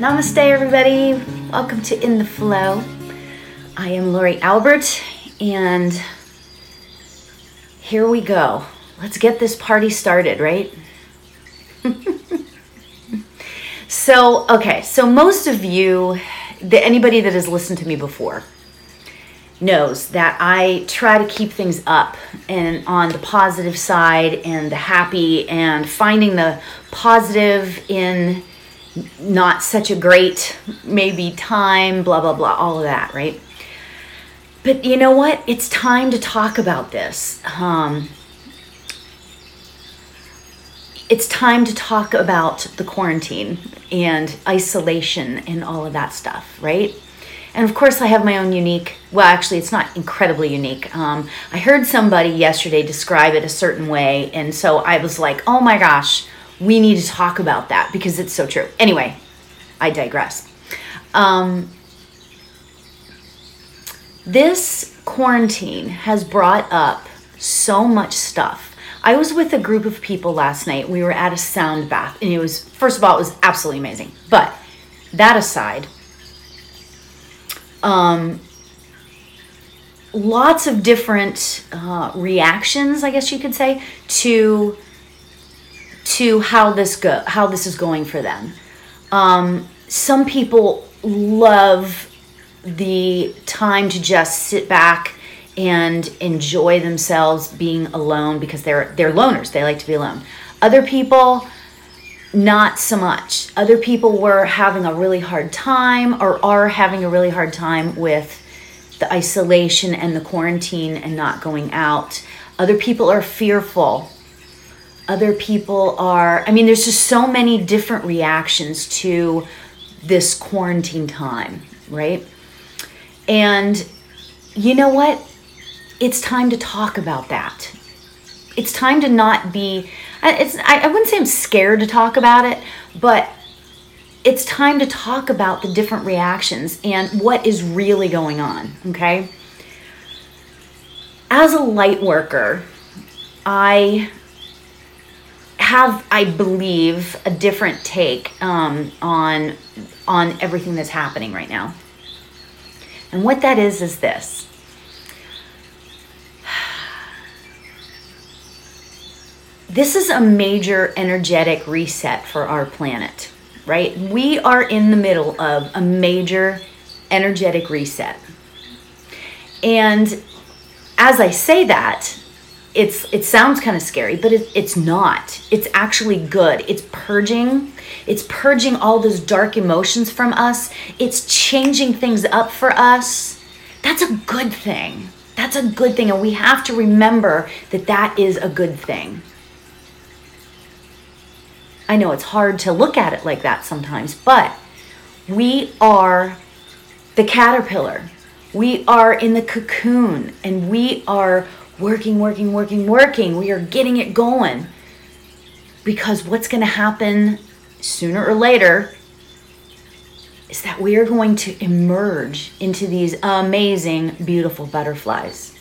Namaste, everybody. Welcome to In the Flow. I am Lori Albert, and here we go. Let's get this party started, right? so, okay, so most of you, the, anybody that has listened to me before, knows that I try to keep things up and on the positive side and the happy and finding the positive in not such a great maybe time, blah, blah, blah, all of that, right? But you know what? It's time to talk about this. Um, it's time to talk about the quarantine and isolation and all of that stuff, right? And of course, I have my own unique, well, actually, it's not incredibly unique. Um, I heard somebody yesterday describe it a certain way, and so I was like, oh my gosh, we need to talk about that because it's so true. Anyway, I digress. Um, this quarantine has brought up so much stuff. I was with a group of people last night. We were at a sound bath, and it was, first of all, it was absolutely amazing. But that aside, um, lots of different uh, reactions, I guess you could say, to to how this go how this is going for them. Um, some people love the time to just sit back and enjoy themselves being alone because they're they're loners. They like to be alone. Other people not so much. Other people were having a really hard time or are having a really hard time with the isolation and the quarantine and not going out. Other people are fearful other people are i mean there's just so many different reactions to this quarantine time right? And you know what? It's time to talk about that. It's time to not be it's I, I wouldn't say i'm scared to talk about it but it's time to talk about the different reactions and what is really going on okay? As a light worker i have, I believe, a different take um, on on everything that's happening right now. And what that is is this. This is a major energetic reset for our planet, right? We are in the middle of a major energetic reset. And as I say that, it's it sounds kind of scary but it, it's not. It's actually good. It's purging it's purging all those dark emotions from us. It's changing things up for us. That's a good thing. That's a good thing and we have to remember that that is a good thing. I know it's hard to look at it like that sometimes but we are the caterpillar. We are in the cocoon and we are working, working, working, working. We are getting it going. Because what's going to happen sooner or later is that we are going to emerge into these amazing, beautiful butterflies.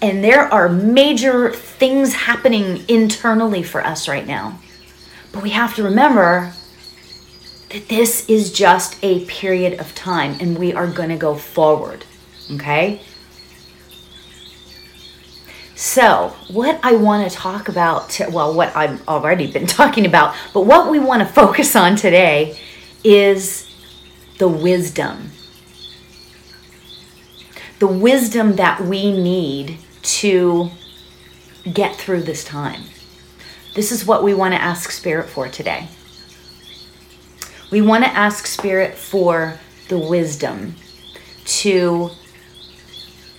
And there are major things happening internally for us right now. But we have to remember that this is just a period of time and we are going to go forward. Okay? So, what I want to talk about, well, what I've already been talking about, but what we want to focus on today is the wisdom. The wisdom that we need to get through this time. This is what we want to ask Spirit for today. We want to ask Spirit for the wisdom to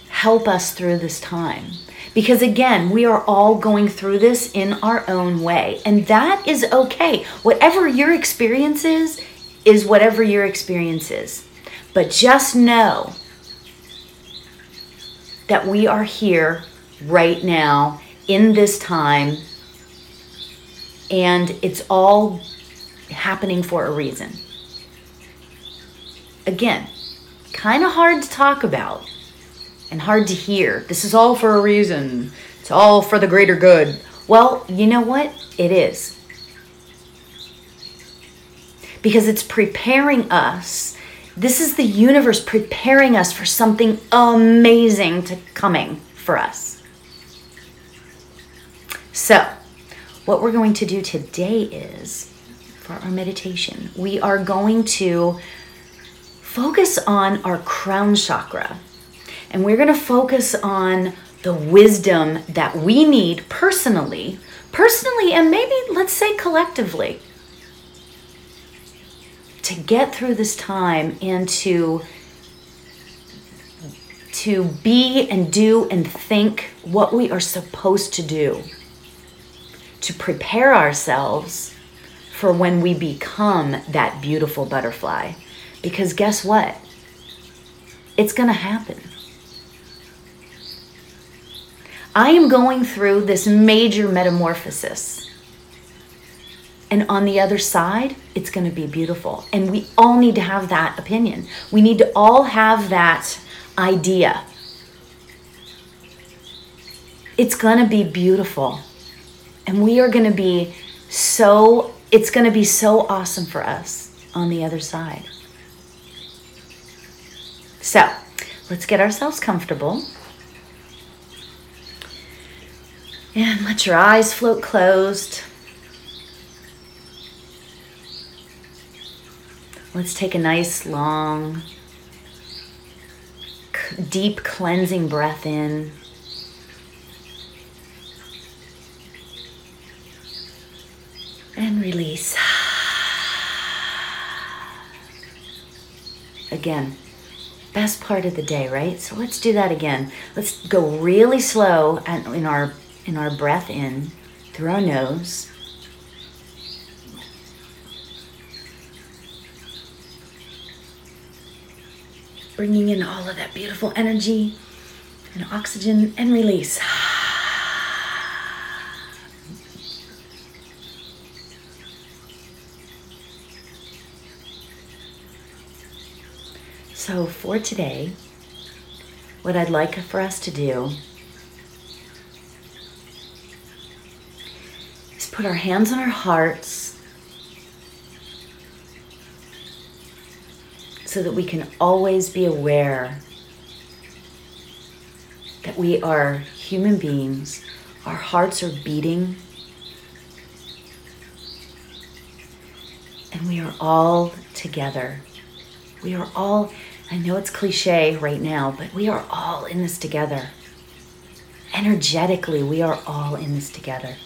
help us through this time because again, we are all going through this in our own way. And that is okay. Whatever your experience is, is whatever your experience is. But just know that we are here right now in this time and it's all happening for a reason. Again, kind of hard to talk about and hard to hear. This is all for a reason. It's all for the greater good. Well, you know what? It is. because it's preparing us. This is the universe preparing us for something amazing to coming for us. So, what we're going to do today is for our meditation, we are going to focus on our crown chakra. And we're going to focus on the wisdom that we need personally, personally, and maybe let's say collectively to get through this time and to to be and do and think what we are supposed to do to prepare ourselves for when we become that beautiful butterfly. Because guess what? It's going to happen I am going through this major metamorphosis. And on the other side, it's going to be beautiful. And we all need to have that opinion. We need to all have that idea. It's going to be beautiful. And we are going to be so, it's going to be so awesome for us on the other side. So let's get ourselves comfortable. And let your eyes float closed. Let's take a nice, long, deep cleansing breath in. And release. Again, best part of the day, right? So let's do that again. Let's go really slow and in our in our breath in through our nose. Bringing in all of that beautiful energy and oxygen and release. So, for today, what I'd like for us to do put our hands on our hearts so that we can always be aware that we are human beings, our hearts are beating, and we are all together. We are all, I know it's cliche right now, but we are all in this together. Energetically, we are all in this together.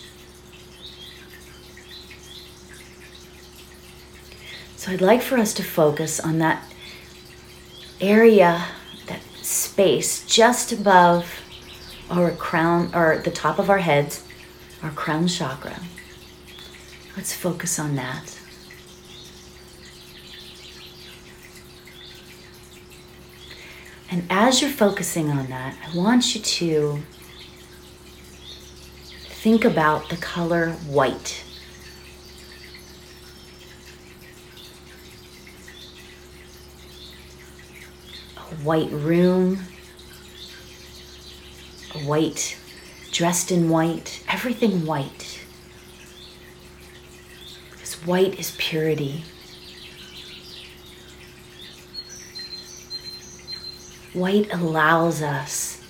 So I'd like for us to focus on that area, that space just above our crown or the top of our heads, our crown chakra. Let's focus on that. And as you're focusing on that, I want you to think about the color white. White room, white, dressed in white, everything white. Because white is purity. White allows us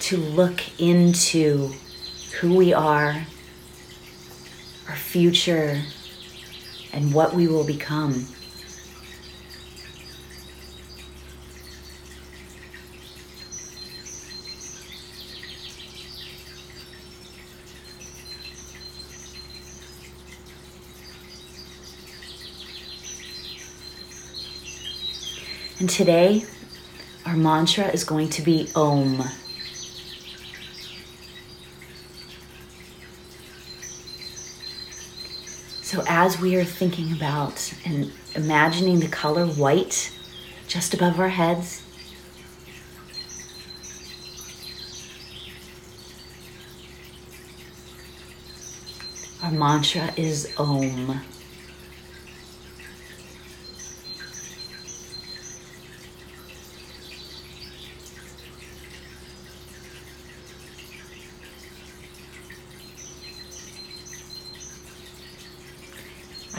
to look into who we are, our future, and what we will become. And today, our mantra is going to be Om. So, as we are thinking about and imagining the color white just above our heads, our mantra is Om.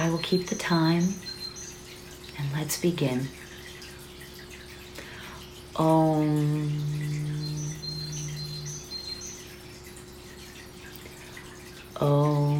I will keep the time and let's begin. Om. Om.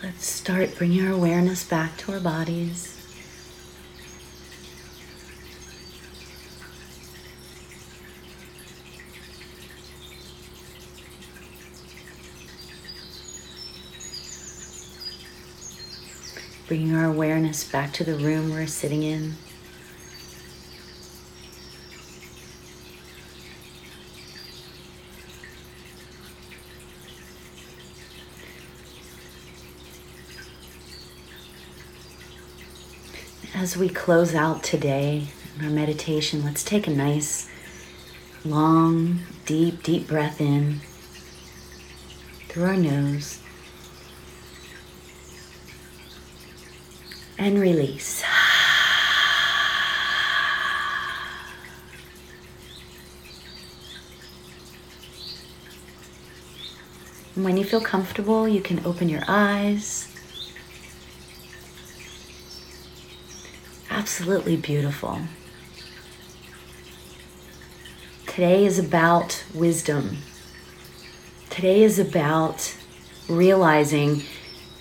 Let's start bringing our awareness back to our bodies. Bringing our awareness back to the room we're sitting in. As we close out today in our meditation, let's take a nice, long, deep, deep breath in through our nose and release. When you feel comfortable, you can open your eyes. Absolutely beautiful. Today is about wisdom. Today is about realizing,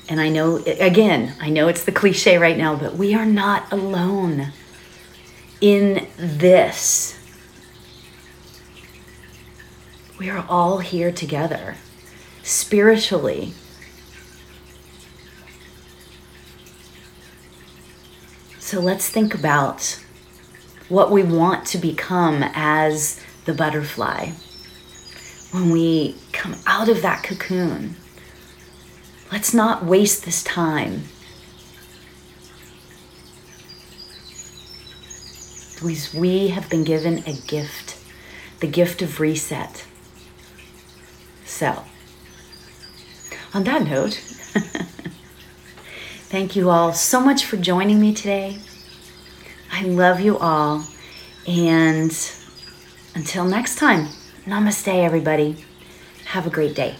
and I know, again, I know it's the cliche right now, but we are not alone in this. We are all here together spiritually. So let's think about what we want to become as the butterfly when we come out of that cocoon. Let's not waste this time. We have been given a gift, the gift of reset. So, on that note, thank you all so much for joining me today. I love you all. And until next time, namaste, everybody. Have a great day.